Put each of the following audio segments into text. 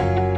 سلام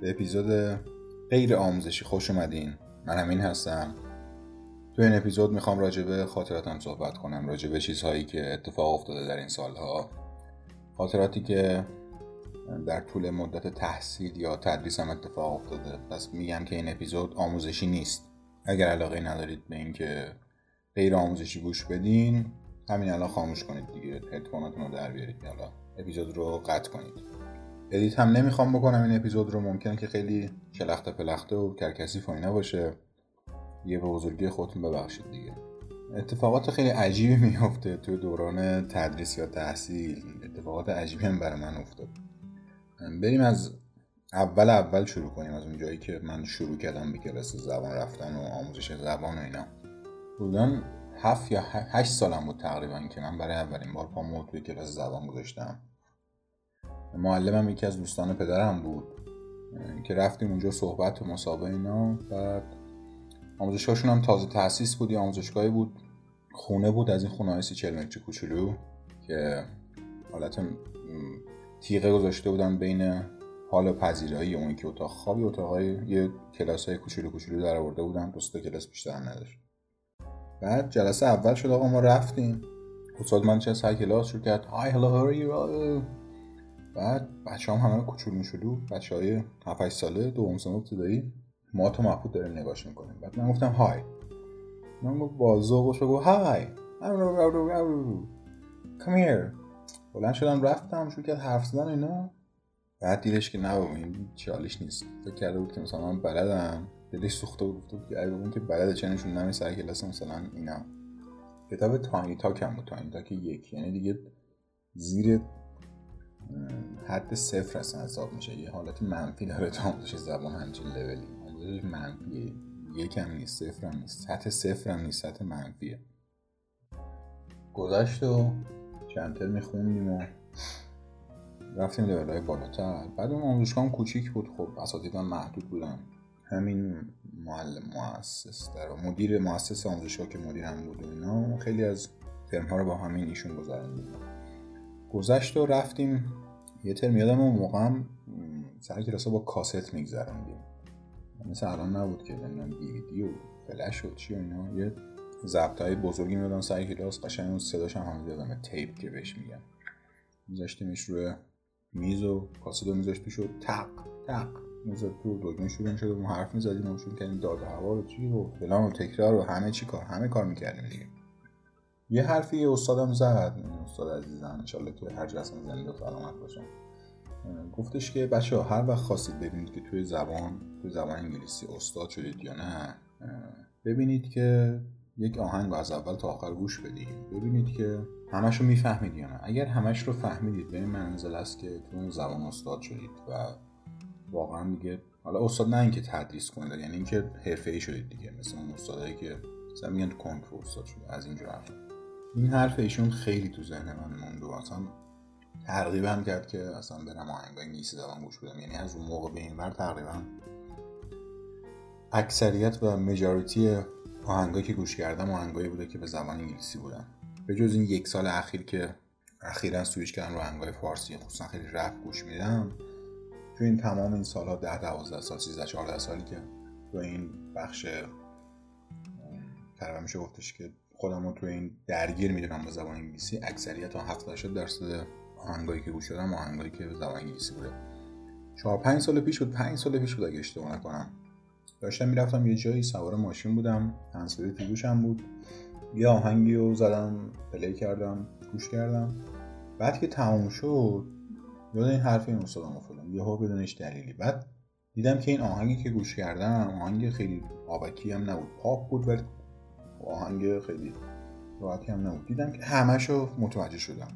به اپیزود غیر آموزشی خوش اومدین. من همین هستم. تو این اپیزود می‌خوام راجبه خاطراتم صحبت کنم راجبه چیزهایی که اتفاق افتاده در این سالها. خاطراتی که در طول مدت تحصیل یا تدریسم اتفاق افتاده. پس میگم که این اپیزود آموزشی نیست. اگر علاقه ندارید به اینکه غیر آموزشی گوش بدین همین الان خاموش کنید دیگه. هدفوناتون رو در بیارید اپیزود رو قطع کنید. edit هم نمی‌خوام بکنم این اپیزود رو. ممکنه که خیلی شلخته پلخته و کرکسی فاینه باشه. یه به بزرگی خودتون ببخشید دیگه. اتفاقات خیلی عجیبی میفته تو دوران تدریس یا تحصیل. اتفاقات عجیبی هم برای من افتاد. بریم از اول اول شروع کنیم. از اون جایی که من شروع کردم به کلاس زبان رفتن و آموزش زبان و اینا. بودن هفت یا هشت سالم بود تقریبا که من برای اولین بار پامو توی کلاس زبان گذاشتم. معلمم یکی از دوستان پدرم بود که رفتیم اونجا صحبت و مسابقه اینا. بعد آموزشگاهشون هم تازه تاسیس بود یا آموزشگاهی بود خونه بود از این خونه های سی چل کوچولو که حالت تیغه گذاشته بودن بین حال پذیرایی اون که اتاق. خوابی اتاقای یه کلاس های کوچولو کوچولو در آورده بودن دوست کلاس بیشتر نداشت. بعد جلسه اول شد آقا ما رفتیم. استاد من چه سر کلاس شروع کرد. های هلو بعد بچه هم همه کوچول میشدو بچه های 7 ساله دوم سنو ابتدایی ما تو محبود داریم نگاش می‌کنیم. بعد من گفتم های. من گفت با ذوقش گفت های. Come here. بلند شدم رفتم شروع کرد حرف زدن اینا. بعد دیدش که نه این چالش نیست. فکر کرده بود که مثلا من بلدم. دلش سوخته بود گفته که اگه که بلده چه نشون نمی سر کلاس مثلا اینا. کتاب تاینی تاک هم بود. تاینی تاک یک. یعنی دیگه زیر حد صفر اصلا حساب میشه. یه حالت منفی داره تا آموزش زبان همچین لولی. آموزش منفیه. یکم نیست صفر هم نیست. سطح صفر هم نیست سطح منفیه. گذشت و چند ترمی خوندیم و رفتیم لیول های بالاتر. بعد اون آموزشگاه هم کوچیک بود. خب اساتیدم محدود بودن. همین معلم مؤسس در مدیر مؤسس آموزشگاه که مدیرم بود و اینا خیلی از ترم ها رو با همین ایشون گذراندیم گذشت و رفتیم. یه ترم یادم اون موقع هم سر کلاس با کاست میگذراندیم مثل الان نبود که نمی‌دونم دیویدی و فلش و چی و اینا. یه ضبط های بزرگی می‌دادن سر کلاس. قشنگ اون صداش هم یادمه. تیپ که بهش میگن. میذاشتیمش روی میز و کاست رو میذاشت تق تق. می‌زد تو دکمه شروع شد و حرف می‌زدیم و شروع کردیم داده هوا رو چی و فلان و تکرار و همه چی کار همه کار می‌کردیم دیگه. یه حرفی یه استادم زد استاد عزیزم انشالله که هر جسم زنده و سلامت باشن. گفتش که بچه ها هر وقت خواستید ببینید که توی زبان توی زبان انگلیسی استاد شدید یا نه ببینید که یک آهنگ از اول تا آخر گوش بدید ببینید که همش رو می‌فهمید یا نه. اگر همش رو فهمیدید به این منزل است که تو اون زبان استاد شدید و واقعا دیگه حالا استاد نه اینکه تدریس کنید یعنی اینکه حرفه‌ای شدید دیگه مثل اون استادایی که مثلا میگن کنکور استاد شده از اینجور حرفا. این حرف ایشون خیلی تو ذهن من موند و اصلا ترغیبم کرد که اصلا برم آهنگای انگلیسی زبان گوش بدم. یعنی از اون موقع به این ور تقریبا اکثریت و مجاریتی آهنگایی که گوش کردم آهنگایی بوده که به زبان انگلیسی بودن. به جز این یک سال اخیر که اخیرا سویش کردم رو آهنگای فارسی خصوصا خیلی رپ گوش میدم. تو این تمام این سالها ده دوازده سال سیزده چهارده سالی که تو این بخش تقریبا میشه گفتش که خودم رو تو این درگیر می‌دونم با زبان انگلیسی. اکثریت تا 70 درصد آهنگایی که گوش دادم آهنگایی که زبان انگلیسی بوده. چهار پنج سال پیش بود پنج سال پیش بود اگه اشتباه نکنم. داشتم می‌رفتم یه جایی سوار ماشین بودم. هنسفری تو گوشم بود. یه آهنگی رو زدم پلی کردم گوش کردم. بعد که تموم شد یاد این حرف این استادم افتادم. یهو بدونش دلیلی. بعد دیدم که این آهنگی که گوش کردم آهنگ خیلی آبکی هم نبود. پاپ بود ولی آهنگ خیلی راحتی هم نبود. دیدم که همشو متوجه شدم.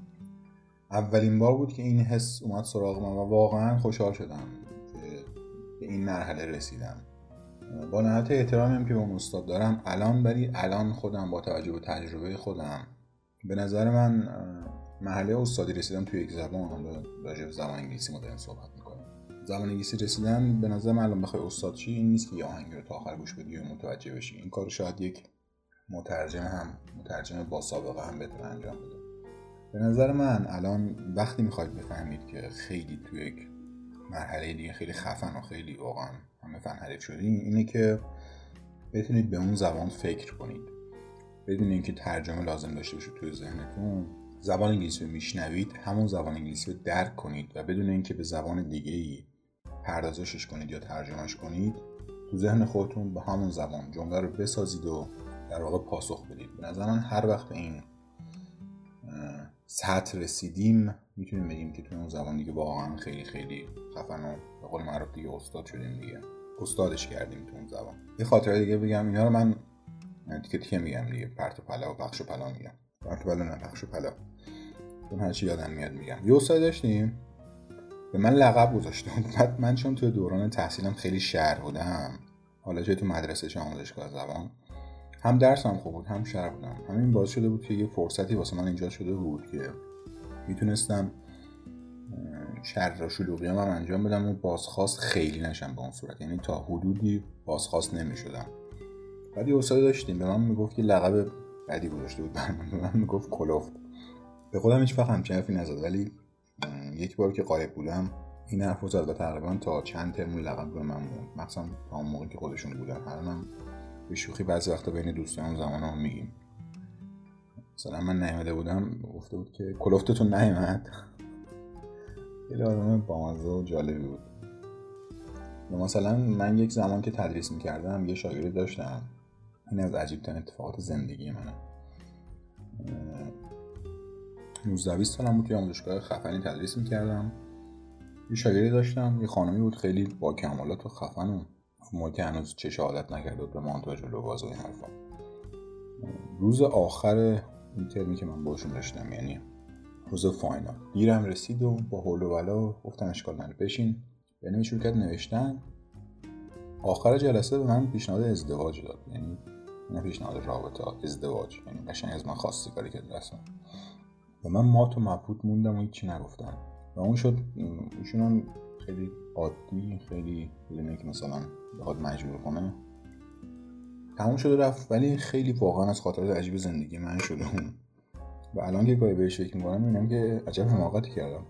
اولین بار بود که این حس اومد سراغ من و واقعا خوشحال شدم که به این مرحله رسیدم. با نهایت احترامی هم که به استاد دارم الان بری الان خودم با توجه به تجربه خودم به نظر من محله استادی رسیدم توی یک زبان راجع زبان انگلیسی ما صحبت می‌کنیم. زبان انگلیسی رسیدن به نظر من الان بخوای استاد چی این نیست که یه آهنگ رو تا آخر گوش بدی و متوجه بشی. این کار شاید یک مترجم هم مترجم با سابقه هم بتونه انجام بده. به نظر من الان وقتی می‌خواید بفهمید که خیلی توی یک مرحله دیگه خیلی خفن و خیلی واقعا همه فن حریف شدین اینه که بتونید به اون زبان فکر کنید. بدون اینکه ترجمه لازم داشته باشه توی ذهنتون زبان انگلیسی میشنوید همون زبان انگلیسی رو درک کنید و بدون اینکه به زبان دیگه ای پردازشش کنید یا ترجمهش کنید تو ذهن خودتون به همون زبان جمله رو بسازید و در واقع پاسخ بدید. به نظر من هر وقت این سطح رسیدیم می‌تونیم بگیم که توی اون زبان دیگه واقعا خیلی خیلی خفن و به قول معروف دیگه استاد شدیم دیگه. استادش کردیم تو اون زبان یه خاطره دیگه بگم اینا رو من دیگه تیکه میگم دیگه. پرت و پلا و بخش و پلا میگم. پرت و پلا نه بخش و پلا. اون هرچی یادم میاد میگم. یه استاد داشتیم. به من لقب گذاشته بعد من چون تو دوران تحصیلم خیلی شهر بودم حالا چه تو مدرسه چه آموزشگاه زبان هم درسم خوب بود هم شهر بودم. همین باعث شده بود که یه فرصتی واسه من اینجا شده بود که می‌تونستم شهر را شلوغی هم, هم انجام بدم و بازخواست خیلی نشم به اون صورت. یعنی تا حدودی بازخواست نمی‌شدم. بعد یه استاد داشتیم به من می‌گفت که لقب بدی گذاشته بود به من می‌گفت کلوفت به خودم هیچ وقت همچین حرفی نزد. ولی یک بار که قایب بودم این حرف زد و تقریبا تا چند ترم لقب به من بود مخصوصا تا اون موقع که خودشون بودن. الانم به شوخی بعضی وقتا بین دوستان زمان هم میگیم. مثلا من نیامده بودم گفته بود که کلفتتون نیامد خیلی آدم بامزه و جالبی بود. مثلا من یک زمان که تدریس می‌کردم یه شاگردی داشتم. این از عجیب اتفاقات زندگی منه. 19 20 سالم بود توی آموزشگاه خفنی تدریس می‌کردم. یه شاگردی داشتم یه خانمی بود خیلی با کمالات و خفن و ما که هنوز چه عادت نکرده به مانتاژ و لباس و این حرفا. روز آخر این ترمی که من باشون داشتم یعنی روز فاینال. دیرم رسید و با حول و بلا گفتم اشکال نداره. بشین. یعنی شروع کرد نوشتن. آخر جلسه به من پیشنهاد ازدواج داد. یعنی نه پیشنهاد رابطه ازدواج. یعنی قشنگ از من خواستی کاری کرد اصلا و من مات و مبهوت موندم و هیچی نگفتم. و اون شد ایشون خیلی عادی خیلی بدون که مثلا بخواد مجبور کنه. تموم شده رفت ولی خیلی واقعا از خاطرات عجیب زندگی من شده و الان که گاهی بهش فکر می‌کنم می‌بینم که عجب حماقتی کردم.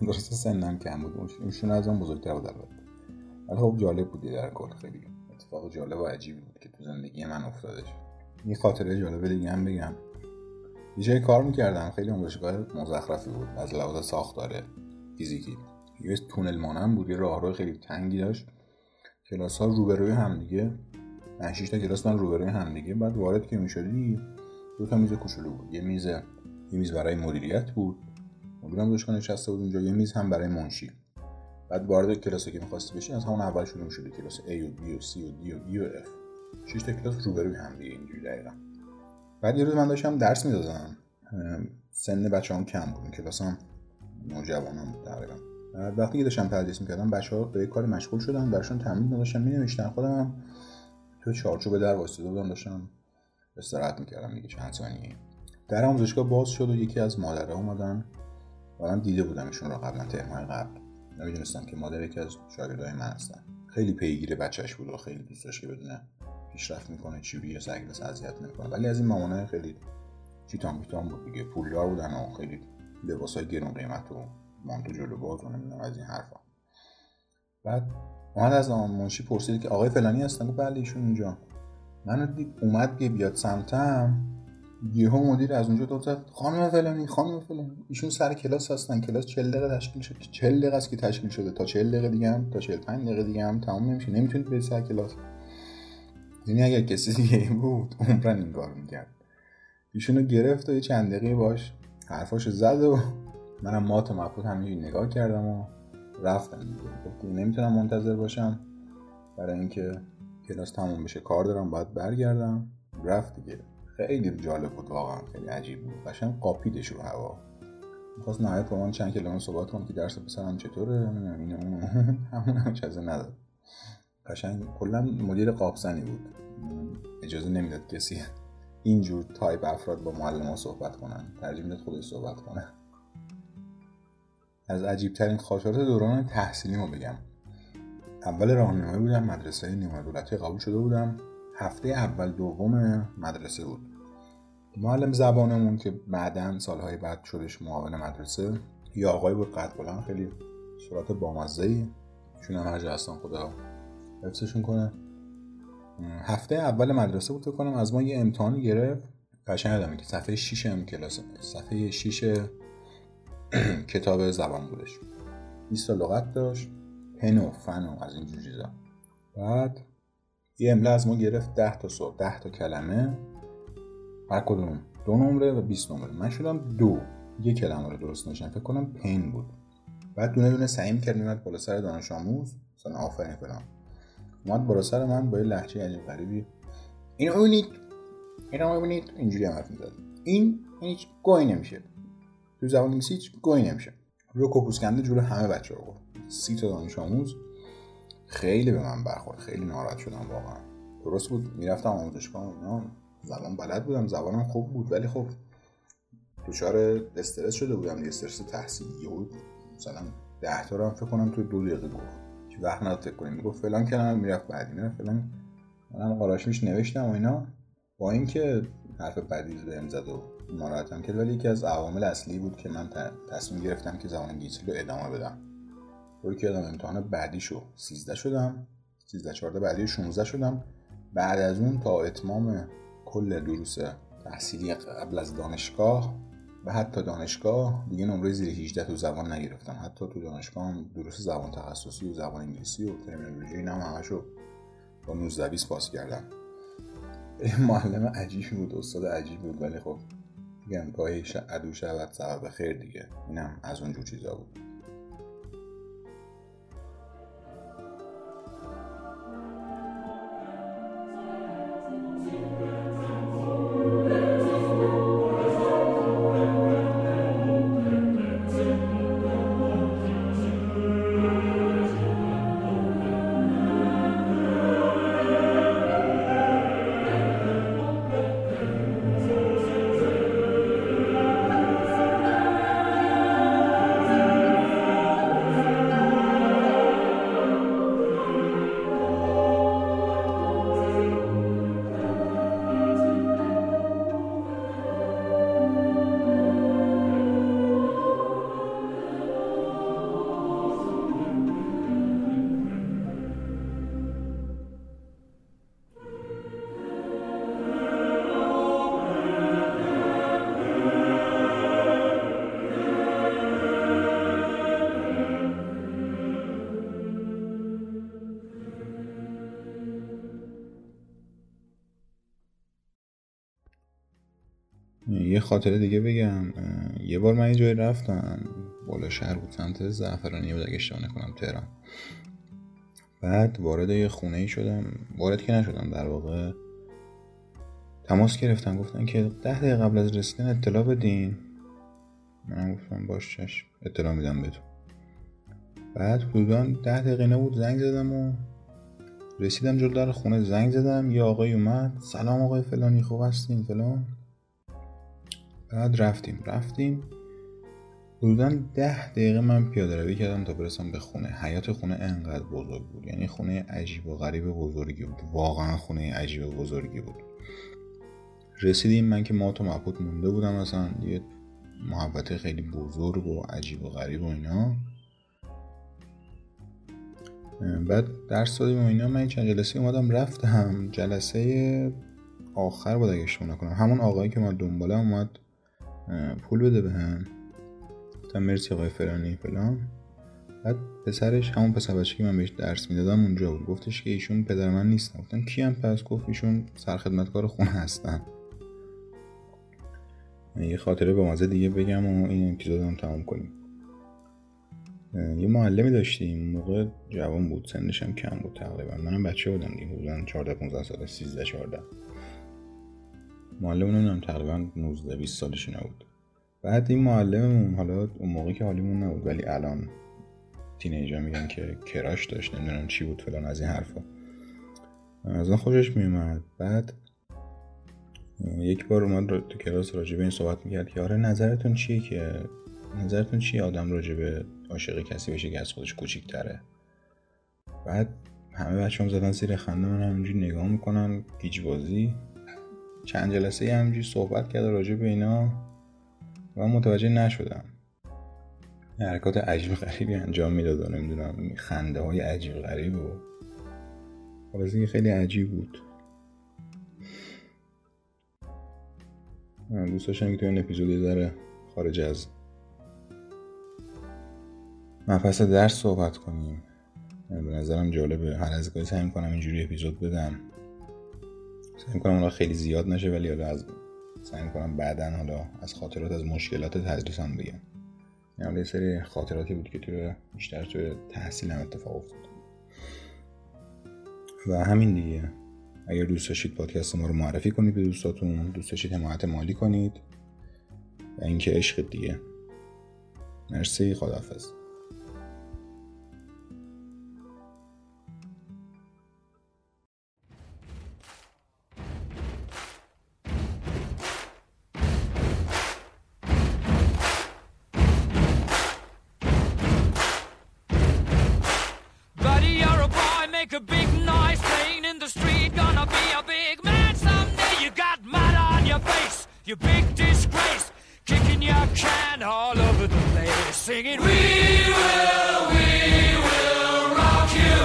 درسته سنم کم بود اونشون از اون بزرگتر بود البته. ولی خب جالب بودی در کل خیلی. اتفاق جالب و عجیبی بود که تو زندگی من افتادش یه خاطره جالب دیگه هم بگم. یه کار می‌کردم خیلی آموزشگاه مزخرفی بود از لحاظ ساختاره فیزیکی. یه تونل مانم بود یه راهرو خیلی تنگی داشت. کلاس ها روبروی همدیگه من تا کلاس من روبروی همدیگه بعد وارد که می‌شدی دو تا میز کوچولو بود. یه میز یه میز برای مدیریت بود. مدیرم دانشگاه نشسته بود اونجا یه میز هم برای منشی. بعد وارد کلاسی که می‌خواستی بشی از همون اول شروع شده کلاس A و B و C و D و E و F. شش تا کلاس روبروی هم دیگه اینجوری دقیقا. بعد یه روز من داشتم درس می‌دادم. سن بچه هم کم بود. کلاس هم بود تقریبا. وقتی که داشتم تدریس می‌کردم بچه ها به کار مشغول شدن براشون تمرین نداشتم مینوشتن. خودم تو چارچوب در واسطه بودم داشتم استراحت می‌کردم دیگه چند ثانیه. در آموزشگاه باز شد و یکی از مادرها اومدن و من دیده بودمشون را قبلا ترمای قبل. نمی‌دونستم که مادر یکی از شاگردای من هستن. خیلی پیگیر بچهش بود و خیلی دوست داشت که بدونه پیشرفت می‌کنه چی روی سگلس اذیت نمی‌کنه ولی از این مامانه خیلی چیتان بیتان بود دیگه. پولدار بودن و خیلی لباسای گرون قیمت و مانتو جلو باز و نمی‌دونم از این حرفا. بعد اومد از آن منشی پرسید که آقای فلانی هستن؟ گفت بله ایشون اینجا. منو دید اومد که بیاد سمتم یهو مدیر از اونجا داد زد خانم فلانی خانم فلانی. ایشون سر کلاس هستن کلاس 40 دقیقه تشکیل شده 40 دقیقه است که تشکیل شده. تا 40 دقیقه دیگه هم تا 45 دقیقه دیگه هم تمام نمیشه نمی‌تونید برید سر کلاس. یعنی اگر کسی دیگه بود عمرن این کار می‌کرد. ایشونو گرفت و یه چند دقیقه باش حرفاشو زد و منم مات و مبهوت همینجوری نگاه کردم و رفتم. دیگه نمی‌تونم منتظر باشم. برای اینکه کلاس تموم بشه کار دارم باید برگردم. رفت دیگه. خیلی جالب بود واقعا. خیلی عجیب بود. قشنگ قاپیدش رو هوا. می‌خواست نهایت با من چند کلمه صحبت کنم که درس پسرم چطوره؟ نمی‌دونم. اینه اونو همون هم چیزی نداد. قشنگ کلا مدیر قابسنی بود. اجازه نمی‌داد کسی اینجور تایپ افراد با معلم صحبت کنن. ترجیح می‌داد خودش صحبت کنه. از عجیب ترین خاطرات دوران تحصیلی ما بگم. اول راهنمایی بودم مدرسه نیمه دولتی قبول شده بودم. هفته اول دوم مدرسه بود. معلم زبانمون که بعدا سالهای بعد شدش معاون مدرسه یا آقای بود قد بلند خیلی صورت بامزه ای چون هم هر هستن خدا حفظشون کنه. هفته اول مدرسه بود کنم از ما یه امتحان گرفت. قشنگ یادمه که صفحه 6 ام کلاس صفحه 6 کتاب زبان بودش. 20 لغت داشت. پن و فن و از اینجور چیزا. بعد یه املا از ما گرفت 10 تا صبح 10 تا کلمه. هر کدوم دو نمره و 20 نمره. من شدم دو. یه کلمه رو درست نشن فکر کنم پین بود. بعد دونه دونه سعی می‌کرد میمد بالا سر دانش آموز. مثلا آفرین فلان. اومد بالا سر من با یه لحجه عجیب غریبی. اینو ببینید. اینو ببینید. اینجوری هم حرف می‌زد. این هیچ گوی نمیشه. تو زبان انگلیسی هیچ گوی نمیشه. رو کپوس کنده جلو همه بچه رو گفت سی تا دانش آموز. خیلی به من برخورد. خیلی ناراحت شدم واقعا. درست بود. می‌رفتم آموزشگاه اینا. زبان بلد بودم. زبانم خوب بود. ولی خب دچار استرس شده بودم. دیگه استرس تحصیلی بود مثلا ده تا رو فکر کنم تو دو دقیقه گفت که وقت نداد فکر کنیم. می‌گفت فلان کلمه می‌رفت بعدی. نه فلان. منم قاراش میش نوشتم و اینا. با اینکه حرف بدی بهم زد و ناراحتم کرد ولی یکی از عوامل اصلی بود که من تصمیم گرفتم که زبان انگلیسی رو ادامه بدم. طوری که آدم امتحان بعدیشو 13 شدم. 13 14 بعدی 16 شدم. بعد از اون تا اتمام کل دروس تحصیلی قبل از دانشگاه و حتی دانشگاه دیگه نمره زیر 18 تو زبان نگرفتم. حتی تو دانشگاه هم دروس زبان تخصصی و زبان انگلیسی و ترمینولوژی اینا هم همشو با 19 20 پاس کردم. معلم عجیبی بود استاد عجیبی بود. ولی خب میگم گاهی عدو شود سبب خیر دیگه. اینم از اونجور چیزا بود. خاطره دیگه بگم یه بار من یه جایی رفتم بالا شهر بود سمت زعفرانی بود اگه اشتباه نکنم تهران. بعد وارد یه خونه ای شدم وارد که نشدم در واقع تماس گرفتن گفتن که ده دقیقه قبل از رسیدن اطلاع بدین. من گفتم باش چش اطلاع میدم بهتون. بعد حدودا ده دقیقه نبود زنگ زدم و رسیدم جلو در خونه زنگ زدم یه آقای اومد سلام آقای فلانی خوب هستین؟ فلان. بعد رفتیم رفتیم. حدودا ده دقیقه من پیاده روی کردم تا برسم به خونه. حیات خونه انقدر بزرگ بود. یعنی خونه عجیب و غریب بزرگی بود. واقعا خونه عجیب و بزرگی بود. رسیدیم من که ما تو مبهوت مونده بودم مثلا یه محبت خیلی بزرگ و عجیب و غریب و اینا. بعد درس دادیم و اینا. من چند جلسه اومدم رفتم. جلسه آخر بود اگه اشتباه نکنم. همون آقایی که ما دنباله اومد پول بده به هم. گفتم مرسی آقای فرانی فلان. بعد پسرش همون پسر بچه که من بهش درس می‌دادم اونجا بود. گفتش که ایشون پدر من نیستن. گفتم کیم پس؟ گفت ایشون سرخدمتکار خونه هستن. یه خاطره به مازه دیگه بگم و این اپیزود هم تمام کنیم. یه معلمی داشتیم. موقع جوان بود. سنش هم کم بود تقریبا. منم بچه بودم دیگه. حدودا 14 15 ساله 13 14 معلم نمی‌دونم تقریبا 19 20 سالش نبود. بعد این معلممون حالا اون موقع که حالیمون نبود ولی الان تینیجا میگن که کراش داشت نمی‌دونم چی بود فلان از این حرفا. از اون خوشش میومد بعد یک بار اومد تو کلاس راجع این صحبت می‌کرد که آره نظرتون چیه که نظرتون چیه آدم راجع به عاشق کسی بشه که از خودش کوچیکتره؟ بعد همه بچه هم زدن زیر خنده من همینجوری نگاه می‌کنم گیج بازی. چند جلسه همینجوری صحبت کرده راجع به اینا و متوجه نشدم. حرکات عجیب غریبی انجام می‌داد و نمی‌دونم خنده های عجیب غریب و خلاصه خیلی عجیب بود. دوست داشتم که تو این اپیزود خارج از مفصل درس صحبت کنیم. به نظرم جالبه. هر از گاهی سعی کنم اینجوری اپیزود بدم. سعی کنم حالا خیلی زیاد نشه ولی حالا از سعی کنم بعدا حالا از خاطرات از مشکلات تدریسم بگم یعنی یه سری خاطراتی بود که توی بیشتر توی تحصیلم اتفاق افتاد. و همین دیگه. اگر دوست داشتید پادکست ما رو معرفی کنید به دوستاتون دوست داشتید حمایت مالی کنید. و اینکه عشق دیگه. مرسی خداحافظ. You big disgrace, kicking your can all over the place, singing, We will, we will rock you.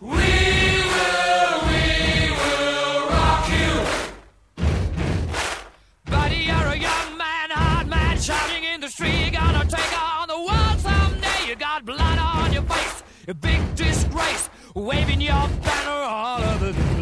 We will, we will rock you. Buddy, you're a young man, hard man, shouting in the street, gonna take on the world someday. You got blood on your face, a big disgrace, waving your banner all over the place.